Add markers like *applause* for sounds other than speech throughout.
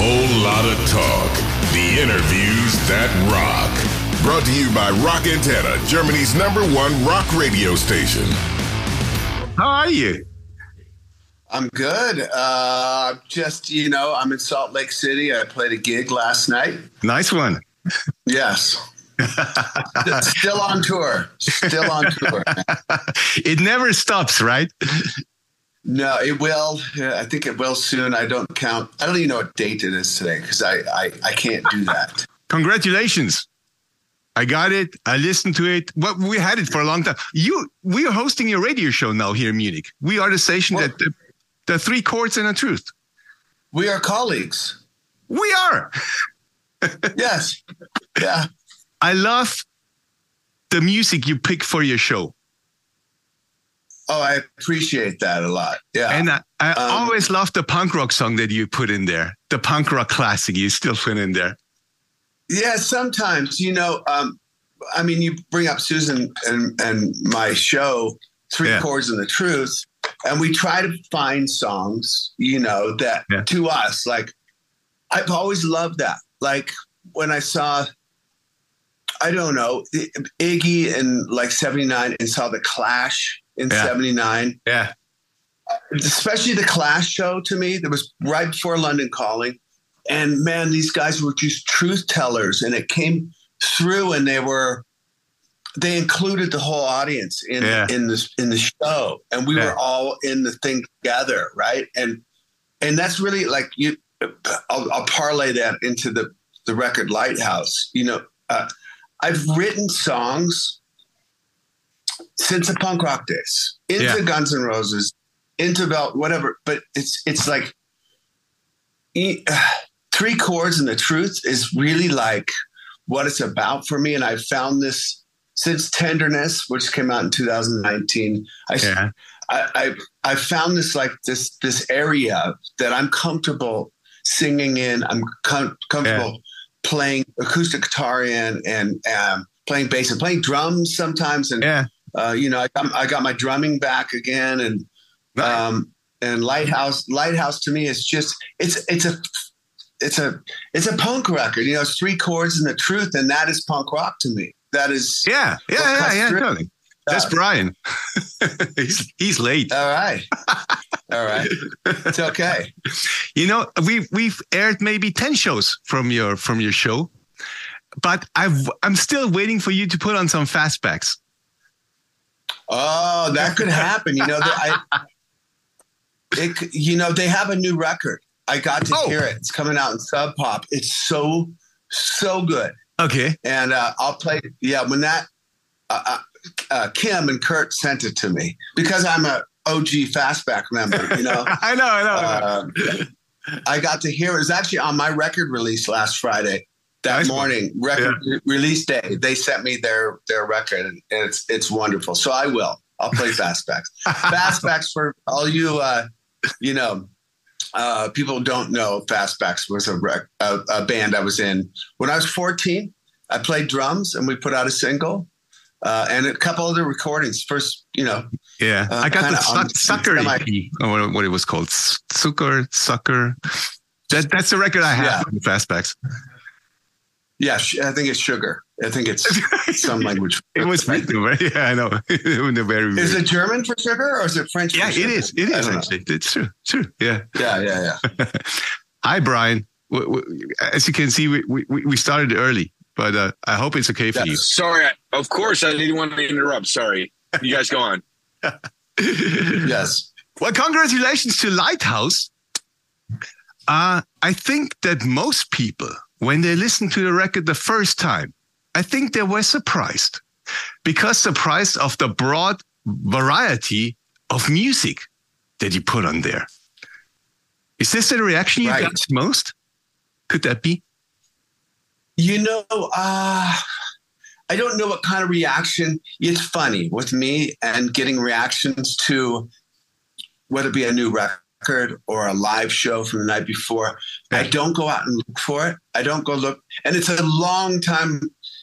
whole lot of talk. The interviews that rock. Brought to you by Rock Antenne, Germany's number one rock radio station. How are you? I'm good. Uh, just, you know, I'm in Salt Lake City. I played a gig last night. Nice one. Yes. *laughs* Still on tour. Still on tour. *laughs* it never stops, right? No, it will. Uh, I think it will soon. I don't count. I don't even know what date it is today because I, I, I can't do that. Congratulations. I got it. I listened to it. Well, we had it for a long time. You, we are hosting a radio show now here in Munich. We are the station well, that the, the three chords and a truth. We are colleagues. We are. yes. *laughs* Yeah. I love the music you pick for your show. Oh, I appreciate that a lot. Yeah. And I, I um, always love the punk rock song that you put in there, the punk rock classic you still put in there. Yeah, sometimes, you know, um, I mean, you bring up Susan and, and my show, Three yeah. Chords and the Truth, and we try to find songs, you know, that yeah. to us, like, I've always loved that. Like when I saw I don't know, Iggy in like 79 and saw the Clash in yeah. 79. Yeah. Especially the Clash show to me, that was right before London Calling. And man, these guys were just truth tellers and it came through and they were they included the whole audience in yeah. in this in the show and we yeah. were all in the thing together right and and that's really like you I'll, I'll parlay that into the the record lighthouse you know uh, I've written songs since the punk rock days, into yeah. Guns N' Roses, into Belt, whatever. But it's it's like *sighs* three chords, and the truth is really like what it's about for me. And I found this since Tenderness, which came out in 2019. I, yeah. I, I I found this like this this area that I'm comfortable singing in. I'm com- comfortable. Yeah playing acoustic guitar in and um, playing bass and playing drums sometimes. And yeah. Uh, you know, I got, I got my drumming back again, and um, and Lighthouse Lighthouse to me is just it's it's a it's a it's a punk record. You know, it's three chords and the truth, and that is punk rock to me. That is yeah yeah yeah yeah. Totally. That's Brian. *laughs* he's he's late. All right. All right. *laughs* It's okay. You know, we've we've aired maybe 10 shows from your from your show, but I've I'm still waiting for you to put on some fastbacks. Oh, that could happen. You know, I, *laughs* it, you know, they have a new record. I got to oh. hear it. It's coming out in Sub Pop. It's so so good. Okay. And uh, I'll play. Yeah, when that uh, uh uh, Kim and Kurt sent it to me because I'm a OG Fastback member. You *laughs* know, I know, I know. Uh, I got to hear it. was actually on my record release last Friday. That nice morning, record yeah. release day, they sent me their their record, and it's it's wonderful. So I will. I'll play Fastbacks. *laughs* Fastbacks for all you, uh, you know, uh, people don't know. Fastbacks was a, rec- a, a band I was in when I was 14. I played drums, and we put out a single uh, and a couple other recordings. First, you know. Yeah, uh, I got the su- Zucker EP, or what it was called, Zucker Zucker. That, that's the record I have yeah. Fastbacks. Yeah, I think it's sugar. I think it's *laughs* some language. it was *laughs* right? Yeah, I know. *laughs* very is it German for sugar or is it French? Yeah, it is. It is actually. Know. It's true. True. Yeah. Yeah, yeah, yeah. Hi, Brian. As you can see, we, we, we started early but uh, I hope it's okay for yeah, you. Sorry, of course I didn't want to interrupt. Sorry, you guys go on. yes. Well, congratulations to Lighthouse. Uh, I think that most people, when they listened to the record the first time, I think they were surprised because surprised of the broad variety of music that you put on there. Is this the reaction you right. got most? Could that be? You know, uh, I don't know what kind of reaction. It's funny with me and getting reactions to whether it be a new record or a live show from the night before. I don't go out and look for it. I don't go look, and it's a long time,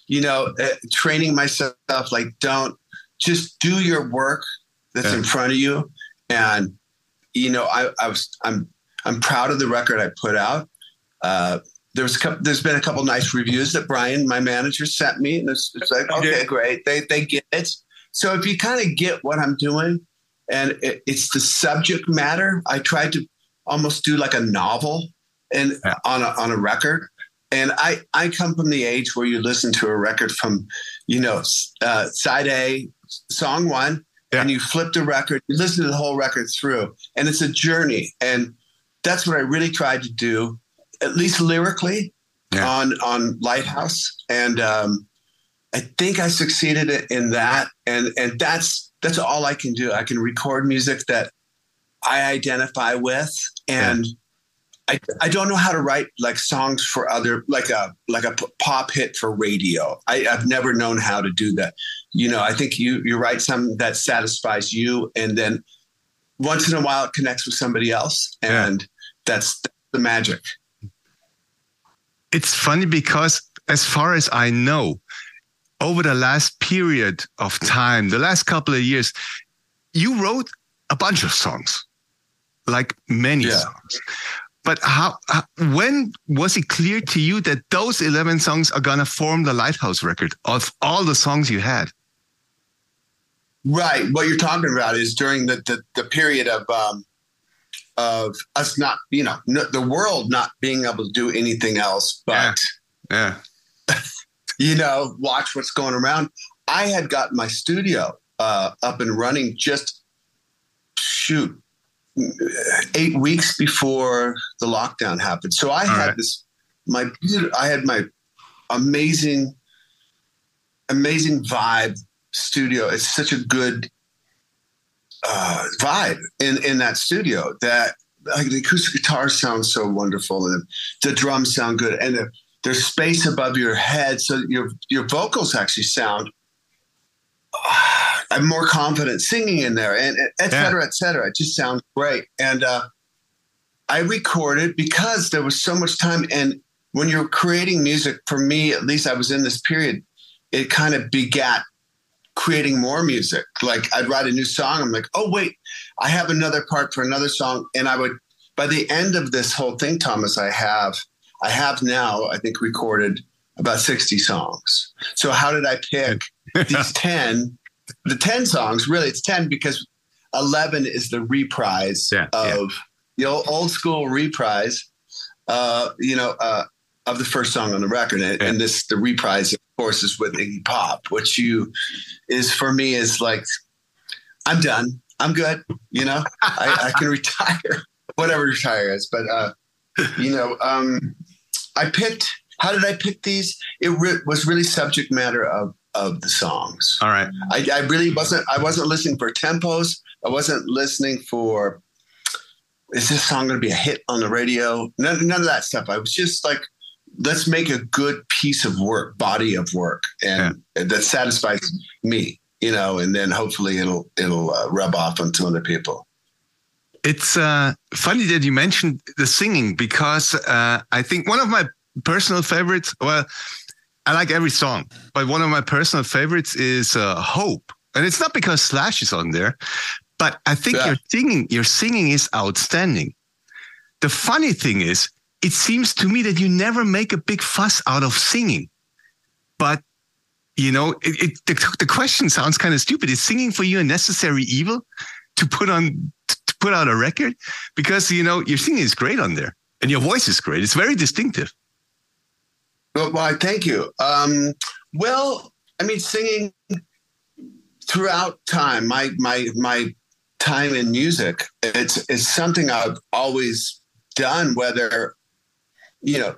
you know, uh, training myself. Like, don't just do your work that's yeah. in front of you, and you know, I, I was, I'm, I'm proud of the record I put out. uh, there was a couple, there's been a couple nice reviews that Brian, my manager, sent me, and it's, it's like, okay, great, they they get it. So if you kind of get what I'm doing, and it, it's the subject matter, I tried to almost do like a novel and yeah. on a on a record. And I I come from the age where you listen to a record from, you know, uh, side A, song one, yeah. and you flip the record, you listen to the whole record through, and it's a journey. And that's what I really tried to do at least lyrically yeah. on on Lighthouse, and um, I think I succeeded in that. And and that's that's all I can do. I can record music that I identify with, and yeah. I I don't know how to write like songs for other like a like a pop hit for radio. I, I've never known how to do that. You know, I think you you write something that satisfies you, and then once in a while it connects with somebody else, and yeah. that's the magic it's funny because as far as I know, over the last period of time, the last couple of years, you wrote a bunch of songs, like many yeah. songs. But how, how, when was it clear to you that those 11 songs are going to form the Lighthouse record of all the songs you had? Right. What you're talking about is during the, the, the period of um, of us not, you know, the world not being able to do anything else but, yeah, yeah. You know, watch what's going around. I had got my studio uh, up and running just shoot eight weeks before the lockdown happened. So I All had right. this my I had my amazing amazing vibe studio. It's such a good uh, vibe in in that studio that like the acoustic guitar sounds so wonderful and the drums sound good and the, there's space above your head so your your vocals actually sound uh, I'm more confident singing in there and et cetera, yeah. et cetera. It just sounds great. And uh, I recorded because there was so much time. And when you're creating music, for me, at least I was in this period, it kind of begat creating more music. Like I'd write a new song. I'm like, oh wait, I have another part for another song. And I would by the end of this whole thing, Thomas, I have I have now, I think, recorded about 60 songs. So how did I pick *laughs* these 10? The 10 songs, really it's 10 because 11 is the reprise yeah, of yeah. the old, old school reprise. Uh, you know, uh, of the first song on the record, and, yeah. and, this the reprise, of course, is with Iggy Pop, which you is for me is like I'm done, I'm good, you know, I, I, can *laughs* retire, whatever retire is, but uh, you know, um, I picked. How did I pick these? It re- was really subject matter of of the songs. All right, I, I really wasn't. I wasn't listening for tempos. I wasn't listening for is this song going to be a hit on the radio? None, none, of that stuff. I was just like let's make a good piece of work, body of work, and yeah. that satisfies me, you know, and then hopefully it'll it'll uh, rub off on some other people. It's uh, funny that you mentioned the singing because uh, I think one of my personal favorites. Well, I like every song, but one of my personal favorites is uh, "Hope," and it's not because Slash is on there, but I think yeah. your singing your singing is outstanding. The funny thing is, it seems to me that you never make a big fuss out of singing. But, you know, it, it, the, the question sounds kind of stupid. Is singing for you a necessary evil to put on, put out a record? Because, you know, your singing is great on there and your voice is great. It's very distinctive. Well, why, thank you. Um, well, I mean, singing throughout time, my, my, my time in music, it's, it's something I've always done, whether you know,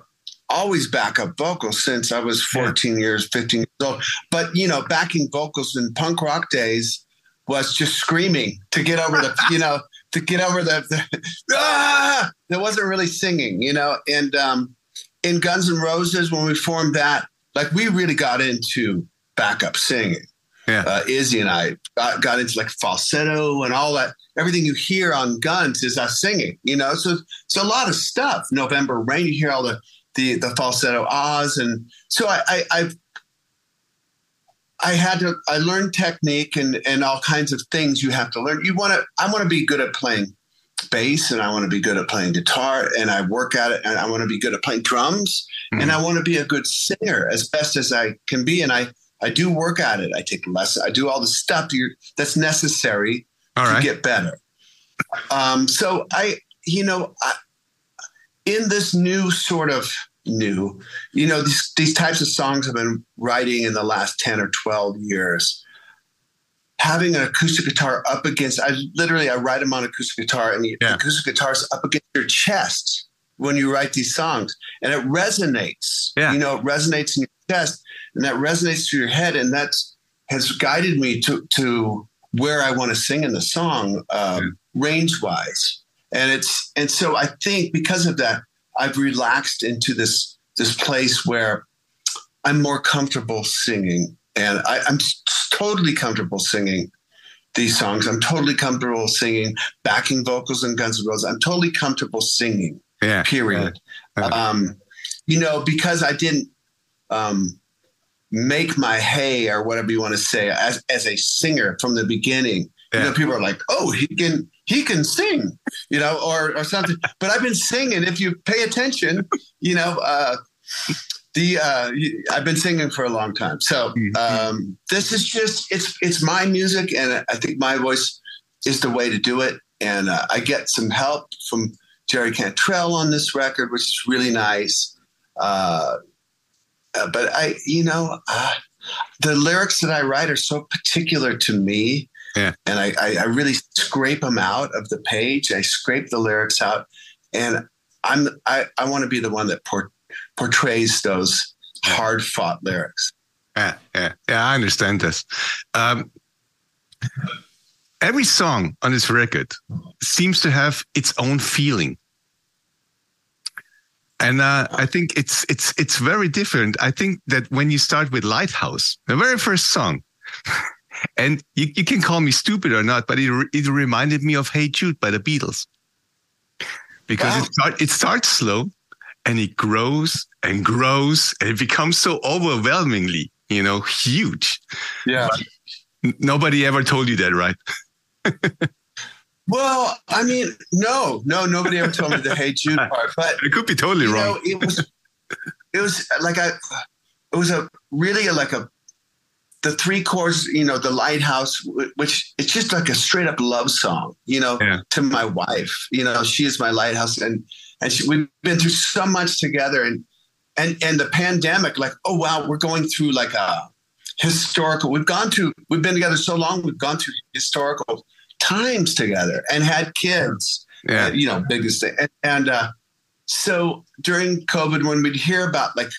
always backup vocals since I was 14 yeah. years, 15 years old. But, you know, backing vocals in punk rock days was just screaming to get over the, you know, to get over the, the *laughs* ah! there wasn't really singing, you know, and um, in Guns N' Roses, when we formed that, like we really got into backup singing. Yeah. Uh, Izzy and I got, got into like falsetto and all that everything you hear on Guns is us singing, you know. So it's a lot of stuff. November Rain, you hear all the the, the falsetto ahs, and so I, I I've I had to I learned technique and and all kinds of things you have to learn. You want to I want to be good at playing bass and I want to be good at playing guitar and I work at it and I want to be good at playing drums Mhm. and I want to be a good singer as best as I can be. And I, I do work at it. I take lessons. I do all the stuff that's necessary All to right. get better. Um, so I, you know, I, in this new sort of new, you know, these these types of songs I've been writing in the last ten or twelve years. Having an acoustic guitar up against, I literally I write them on acoustic guitar, and the Yeah. acoustic guitar is up against your chest when you write these songs, and it resonates. Yeah. You know, it resonates in your chest, and that resonates through your head, and that's has guided me to to where I want to sing in the song, um, range wise. And it's and so I think because of that, I've relaxed into this this place where I'm more comfortable singing, and I, I'm totally comfortable singing these songs. I'm totally comfortable singing backing vocals and Guns N' Roses. I'm totally comfortable singing Yeah. period. Yeah. Um, you know, because I didn't um, make my hay or whatever you want to say as, as a singer from the beginning. You Yeah. know, people are like, "Oh, he can he can sing," you know, or or something. *laughs* But I've been singing. If you pay attention, you know, uh, the uh, I've been singing for a long time. So Mhm. um, this is just it's it's my music, and I think my voice is the way to do it. And uh, I get some help from Jerry Cantrell on this record, which is really nice. Uh, uh, but I, you know, uh, the lyrics that I write are so particular to me. Yeah. And I, I, I really scrape them out of the page. I scrape the lyrics out, and I'm I, I want to be the one that por- portrays those hard fought lyrics. Yeah, yeah, yeah. I understand this. Um, every song on this record seems to have its own feeling, and uh, I think it's it's it's very different. I think that when you start with Lighthouse, the very first song, *laughs* and you, you can call me stupid or not, but it it reminded me of Hey Jude by the Beatles because Wow. it start it starts slow and it grows and grows and it becomes so overwhelmingly you know huge Yeah. N- nobody ever told you that right *laughs* Well, I mean, no, no, nobody ever told me the Hey Jude part, *laughs* but i could be totally wrong know, it was it was like a it was a really like a the three chords, you know, the lighthouse, which it's just like a straight up love song, you know, Yeah. to my wife. You know, she is my lighthouse, and and she, we've been through so much together, and and and the pandemic, like, oh wow, we're going through like a historical. We've gone through. We've been together so long. We've gone through historical times together and had kids yeah uh, you know, biggest thing. And, and uh, so during COVID, when we'd hear about like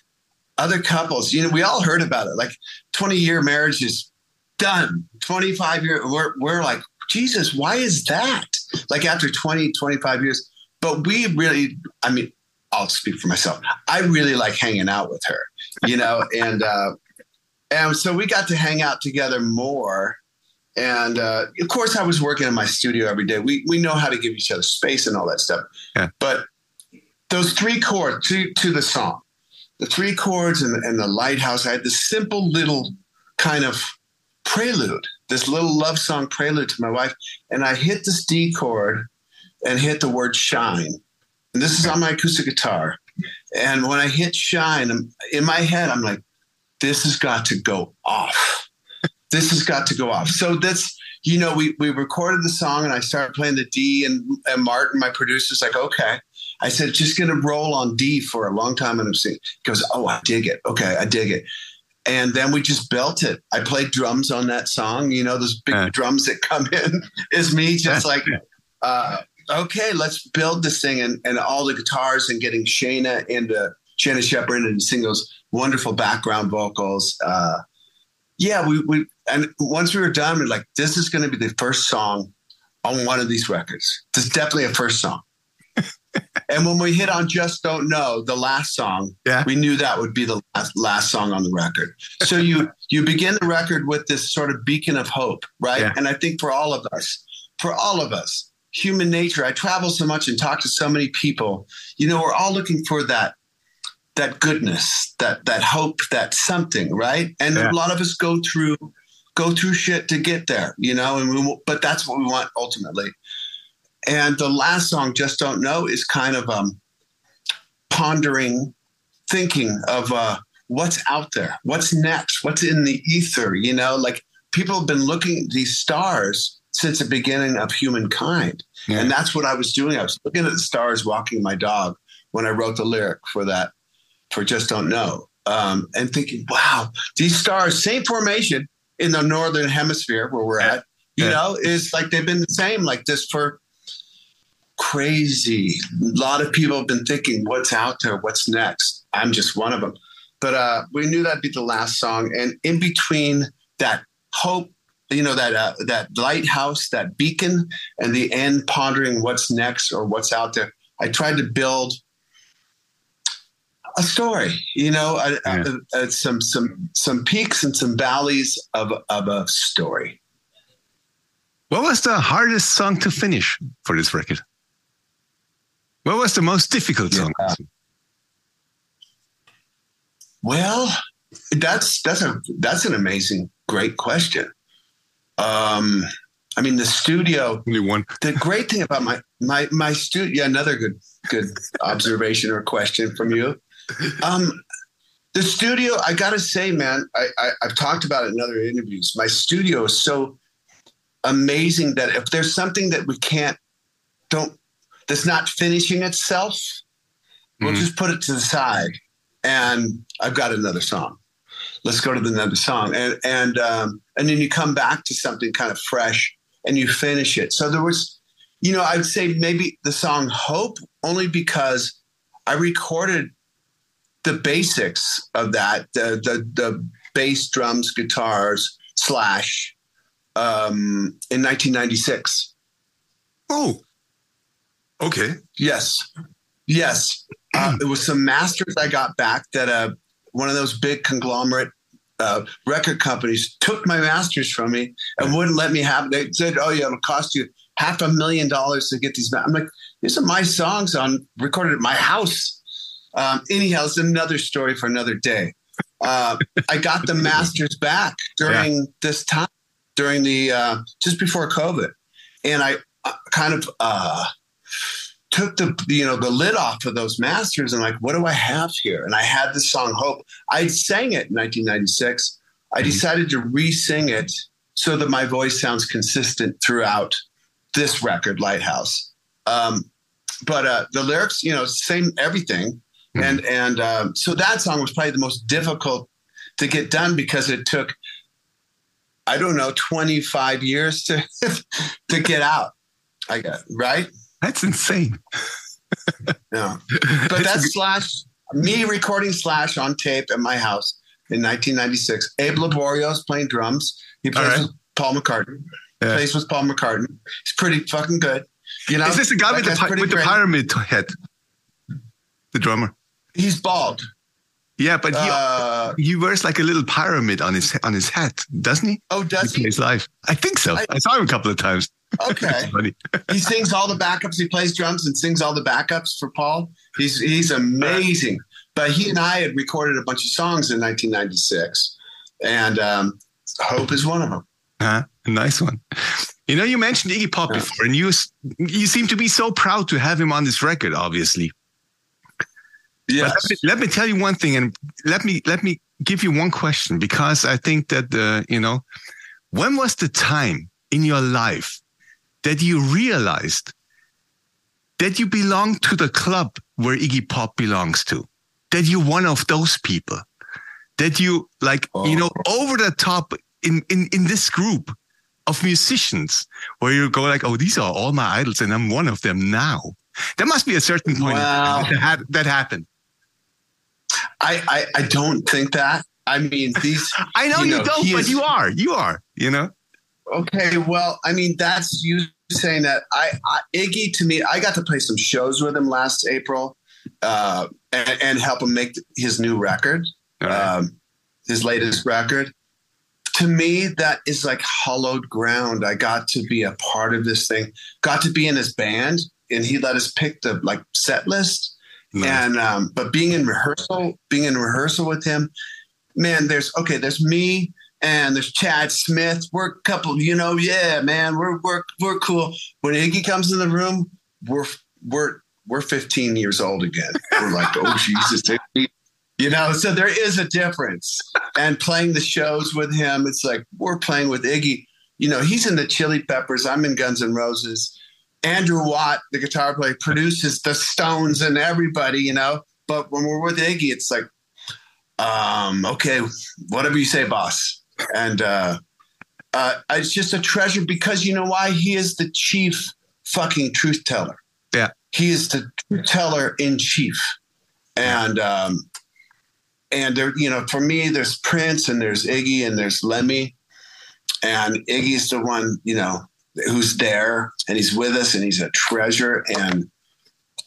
other couples, you know, we all heard about it. Like 20 year marriage is done. 25 year, we're, we're like, Jesus, why is that? Like after 20, 25 years. But we really, I mean, I'll speak for myself. I really like hanging out with her, you know, *laughs* and, uh, and so we got to hang out together more. And uh, of course, I was working in my studio every day. We we know how to give each other space and all that stuff. Yeah. But those three chords to to the song, the three chords and, and the lighthouse. I had this simple little kind of prelude, this little love song prelude to my wife, and I hit this D chord and hit the word shine. And this is on my acoustic guitar. And when I hit shine, in my head, I'm like, this has got to go off. This has got to go off. So that's, you know, we, we recorded the song and I started playing the D and, and Martin, my producer's like, okay. I said, just going to roll on D for a long time. And I'm saying, he goes, oh, I dig it. Okay, I dig it. And then we just built it. I played drums on that song. You know, those big Yeah. drums that come *laughs* in is me just like, uh, okay, let's build this thing. And, and all the guitars and getting Shayna into Shayna Shepard and sing those wonderful background vocals. Uh, yeah, we, we, and once we were done, we're like, this is going to be the first song on one of these records. This is definitely a first song. *laughs* and when we hit on Just Don't Know, the last song, Yeah. we knew that would be the last, last song on the record. So you *laughs* you begin the record with this sort of beacon of hope, right? Yeah. And I think for all of us, for all of us, human nature, I travel so much and talk to so many people, you know, we're all looking for that that goodness, that that hope, that something, right? And Yeah. a lot of us go through go through shit to get there, you know, and we but that's what we want ultimately. And the last song, Just Don't Know, is kind of um, pondering, thinking of uh, what's out there, what's next, what's in the ether, you know, like people have been looking at these stars since the beginning of humankind. Yeah. And that's what I was doing. I was looking at the stars walking my dog when I wrote the lyric for that, for Just Don't Know. Um, and thinking, wow, these stars, same formation in the northern hemisphere where we're at, you yeah. know, is like they've been the same like this for crazy. A lot of people have been thinking, what's out there? What's next? I'm just one of them. But uh, we knew that'd be the last song. And in between that hope, you know, that uh, that lighthouse, that beacon, and the end pondering what's next or what's out there, I tried to build a story, you know, a, yeah. a, a, some some some peaks and some valleys of of a story. What was the hardest song to finish for this record? What was the most difficult song? Yeah. Well, that's that's a that's an amazing, great question. Um, I mean, the studio. Only one. The great thing about my my my studio. Yeah, another good good observation or question from you. Um, the studio. I gotta say, man, I, I I've talked about it in other interviews. My studio is so amazing that if there's something that we can't don't that's not finishing itself, we'll mm-hmm. just put it to the side and I've got another song. Let's go to the another song, and and um, and then you come back to something kind of fresh, and you finish it. So there was, you know, I would say maybe the song "Hope" only because I recorded the basics of that, the the, the bass, drums, guitars, slash, um, in 1996. Oh, okay. Yes, yes. Uh, it was some masters I got back that uh, one of those big conglomerate uh, record companies took my masters from me and wouldn't let me have. They said, "Oh yeah, it'll cost you half a million dollars to get these." I'm like, "These are my songs on recorded at my house." Um, anyhow, it's another story for another day. Uh, I got the masters back during yeah. this time, during the uh, just before COVID, and I uh, kind of uh, took the you know the lid off of those masters and like what do i have here? And i had the song hope. I sang it in 1996 i mm-hmm. decided to re-sing it so that my voice sounds consistent throughout this record lighthouse. Um, but uh, the lyrics you know same everything. Mm-hmm. and and um, so that song was probably the most difficult to get done because it took i don't know 25 years to *laughs* to get out i got right that's insane. *laughs* yeah. *laughs* But that's Slash, me recording Slash on tape at my house in 1996. Abe Laboriel playing drums. He plays right. with Paul McCartney. Yeah. Plays with Paul McCartney. He's pretty fucking good. You know, is this the guy with, the, with the pyramid head? The drummer. He's bald. Yeah, but he uh, he wears like a little pyramid on his on his hat, doesn't he? Oh, does he? His life. I think so. I, I saw him a couple of times. *laughs* Okay. he sings all the backups. He plays drums and sings all the backups for Paul. He's he's amazing. But he and I had recorded a bunch of songs in 1996, and um, Hope is one of them. Huh? Nice one. You know, you mentioned Iggy Pop yeah. before, and you you seem to be so proud to have him on this record. Obviously. Yes. Let me, let me, tell you one thing, and let me let me give you one question because I think that the you know, when was the time in your life that you realized that you belong to the club where Iggy Pop belongs to, that you're one of those people, that you like, oh. you know, oh. over the top in, in, in this group of musicians where you go like, oh, these are all my idols and I'm one of them now. There must be a certain point well, that, that happened. I, I, I don't think that. I mean, these. *laughs* I know you, know, you don't, but is, you are. You are. You know. Okay, well, I mean, that's you saying that. I, I, Iggy to me, I got to play some shows with him last April, uh, and, and, help him make his new record, right. um, his latest record. To me, that is like hollowed ground. I got to be a part of this thing. Got to be in his band, and he let us pick the like set list. Nice. And um, but being in rehearsal, being in rehearsal with him, man, there's okay, there's me and there's Chad Smith. We're a couple, you know, yeah, man, we're we're we're cool. When Iggy comes in the room, we're we're we're 15 years old again. We're like, oh *laughs* Jesus, Iggy. you know. So there is a difference. And playing the shows with him, it's like we're playing with Iggy. You know, he's in the Chili Peppers. I'm in Guns N' Roses. Andrew Watt, the guitar player, produces the Stones and everybody. You know, but when we're with Iggy, it's like, um, okay, whatever you say, boss. And uh, uh, it's just a treasure because you know why? He is the chief fucking truth teller. Yeah, he is the truth teller in chief, and um, and there, you know, for me, there's Prince and there's Iggy and there's Lemmy, and Iggy's the one you know who's there and he's with us and he's a treasure and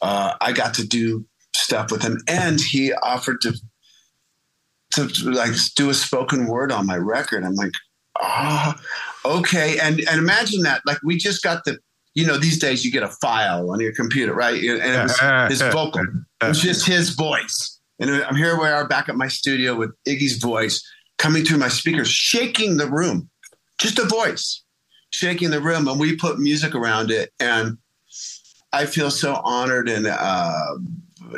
uh, I got to do stuff with him and he offered to to, to like do a spoken word on my record. I'm like, ah, oh, okay. And and imagine that. Like we just got the, you know, these days you get a file on your computer, right? And it was *laughs* his vocal. It was just his voice. And I'm here we are back at my studio with Iggy's voice coming through my speakers, shaking the room. Just a voice, shaking the room. And we put music around it. And I feel so honored and uh,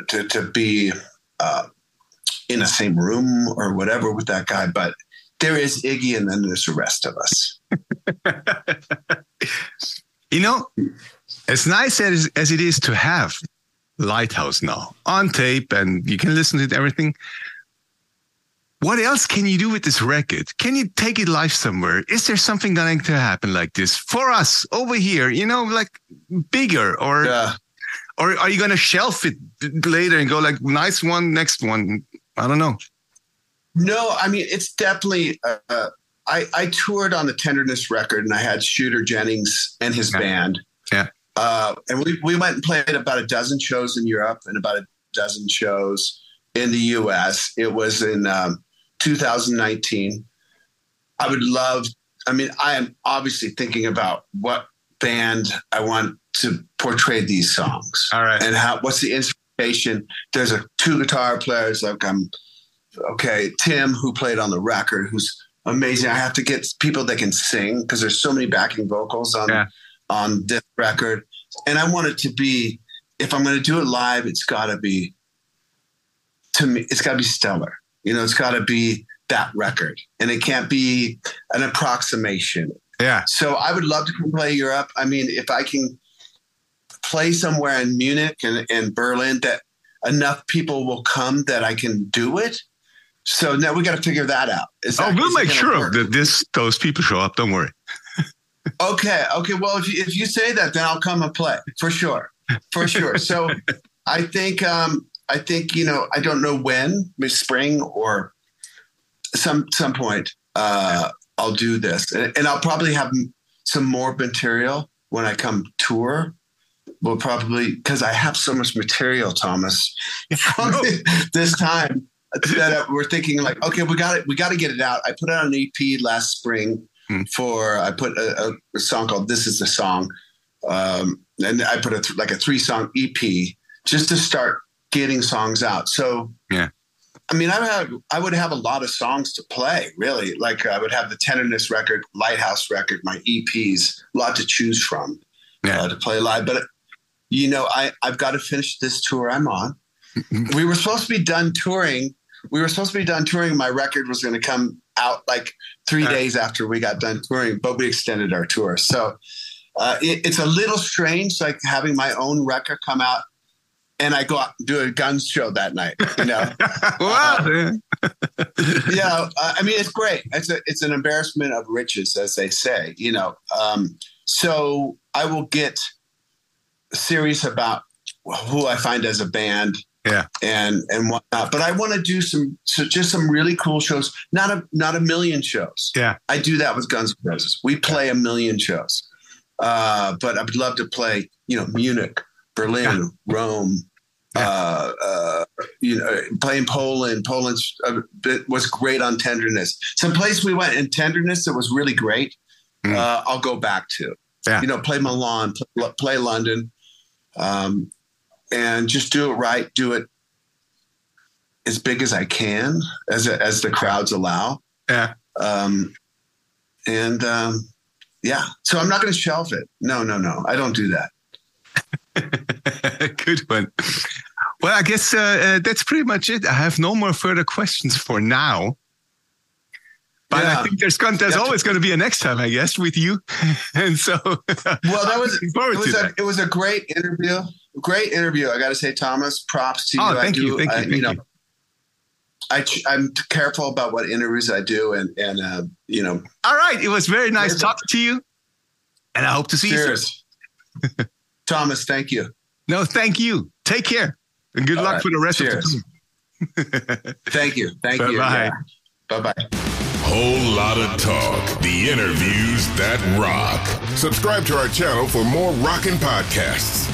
to, to be uh, in the same room or whatever with that guy, but there is Iggy and then there's the rest of us. *laughs* you know, as nice as, as it is to have Lighthouse now on tape and you can listen to everything. What else can you do with this record? Can you take it live somewhere? Is there something going to happen like this for us over here? You know, like bigger or yeah. or are you going to shelf it later and go like nice one, next one? I don't know. No, I mean it's definitely. Uh, I I toured on the Tenderness record, and I had Shooter Jennings and his band. Yeah. Uh, and we we went and played about a dozen shows in Europe and about a dozen shows in the U.S. It was in um, 2019. I would love. I mean, I am obviously thinking about what band I want to portray these songs. All right. And how what's the inspiration there's a two guitar players like I'm okay, Tim who played on the record, who's amazing. I have to get people that can sing because there's so many backing vocals on yeah. on this record, and I want it to be. If I'm going to do it live, it's got to be to me. It's got to be stellar. You know, it's got to be that record, and it can't be an approximation. Yeah. So I would love to come play Europe. I mean, if I can play somewhere in Munich and, and Berlin that enough people will come that I can do it. So now we got to figure that out. Is that, oh, we'll make sure work? that this those people show up. Don't worry. okay. Okay. Well, if you, if you say that, then I'll come and play for sure. For sure. so *laughs* I think um, I think you know I don't know when, maybe spring or some some point. Uh, I'll do this, and, and I'll probably have some more material when I come tour will probably because I have so much material, Thomas, *laughs* from *laughs* this time that we're thinking like, okay, we got it, we got to get it out. I put out an EP last spring hmm. for I put a, a, song called "This Is the Song," um, and I put a th- like a three song EP just to start getting songs out. So yeah. I mean, I would have I would have a lot of songs to play. Really, like I would have the Tenderness record, Lighthouse record, my EPs, a lot to choose from yeah. uh, to play live. But you know, I, I've got to finish this tour I'm on. *laughs* we were supposed to be done touring. We were supposed to be done touring. My record was going to come out like three uh, days after we got done touring, but we extended our tour. So uh, it, it's a little strange, like having my own record come out and I go out and do a guns show that night. You know, *laughs* wow. uh, *laughs* yeah. Uh, I mean, it's great. It's a it's an embarrassment of riches, as they say. You know, um, so I will get serious about who I find as a band. Yeah. And and whatnot. But I want to do some so just some really cool shows. Not a not a million shows. Yeah. I do that with Guns N' Roses. We play a million shows. Uh, but I would love to play, you know, Munich, Berlin, yeah. Rome, yeah. Uh, uh, you know, playing Poland. Poland was great on tenderness. Some place we went in tenderness that was really great. Mm. Uh, I'll go back to. Yeah. You know, play Milan, play, play London um, and just do it right. Do it as big as I can, as as the crowds allow. Yeah. Um, and um, yeah, so I'm not going to shelf it. No, no, no, I don't do that. *laughs* Good one. Well, I guess uh, uh, that's pretty much it. I have no more further questions for now. But yeah. I think there's there's yeah. always going to be a next time, I guess, with you. *laughs* and so, well, that was it was, a, it was a great interview. Great interview. I got to say, Thomas, props to you. Oh, thank I you. Do, thank you. I, thank you know, I, I'm careful about what interviews I do, and and uh, you know. All right, it was very nice talking to you, and I hope to see Cheers. you soon. *laughs* Thomas, thank you. No, thank you. Take care, and good All luck right. for the rest Cheers. of the time. thank you. Thank Bye-bye. you. Bye bye. Bye bye. Whole Lotta Talk. The interviews that rock. Subscribe to our channel for more rockin' podcasts.